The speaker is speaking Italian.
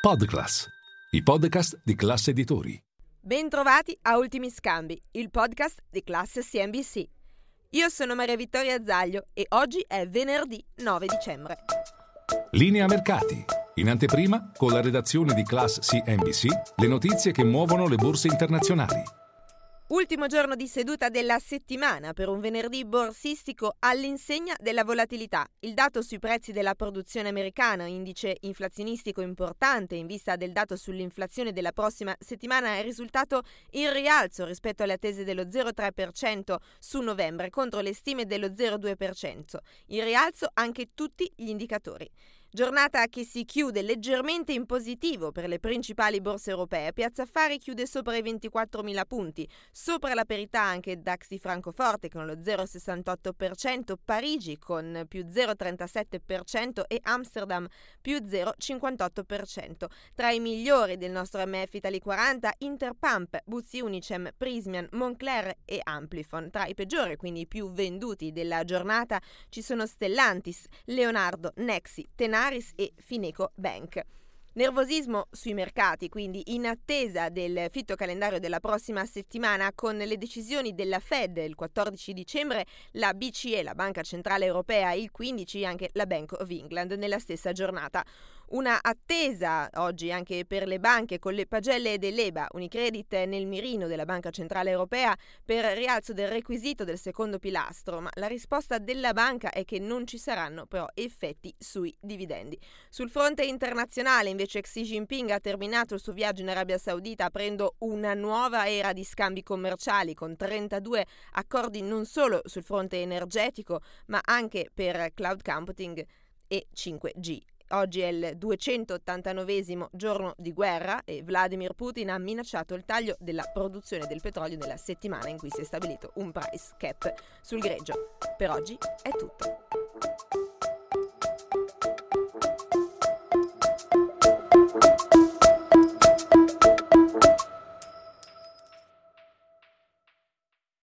Podclass, i podcast di classe editori. Bentrovati a Ultimi Scambi, il podcast di classe CNBC. Io sono Maria Vittoria Zaglio e oggi è venerdì 9 dicembre. Linea mercati. In anteprima, con la redazione di Class CNBC, le notizie che muovono le borse internazionali. Ultimo giorno di seduta della settimana per un venerdì borsistico all'insegna della volatilità. Il dato sui prezzi della produzione americana, indice inflazionistico importante in vista del dato sull'inflazione della prossima settimana, è risultato in rialzo rispetto alle attese dello 0,3% su novembre contro le stime dello 0,2%. In rialzo anche tutti gli indicatori. Giornata che si chiude leggermente in positivo per le principali borse europee. Piazza Affari chiude sopra i 24.000 punti, sopra la parità anche DAX di Francoforte con lo 0,68%, Parigi con più 0,37% e Amsterdam più 0,58%. Tra i migliori del nostro MF Italy 40, Interpump, Buzzi Unicem, Prismian, Moncler e Amplifon. Tra i peggiori, quindi i più venduti della giornata, ci sono Stellantis, Leonardo, Nexi, Tenaris, Tenaris e Fineco Bank. Nervosismo sui mercati, quindi in attesa del fitto calendario della prossima settimana con le decisioni della Fed il 14 dicembre, la BCE, la Banca Centrale Europea, il 15 e anche la Bank of England nella stessa giornata. Una attesa oggi anche per le banche con le pagelle dell'EBA, Unicredit nel mirino della Banca Centrale Europea per rialzo del requisito del secondo pilastro, ma la risposta della banca è che non ci saranno però effetti sui dividendi. Sul fronte internazionale invece Xi Jinping ha terminato il suo viaggio in Arabia Saudita aprendo una nuova era di scambi commerciali con 32 accordi non solo sul fronte energetico ma anche per cloud computing e 5G. Oggi è il 289 giorno di guerra e Vladimir Putin ha minacciato il taglio della produzione del petrolio nella settimana in cui si è stabilito un price cap sul greggio. Per oggi è tutto.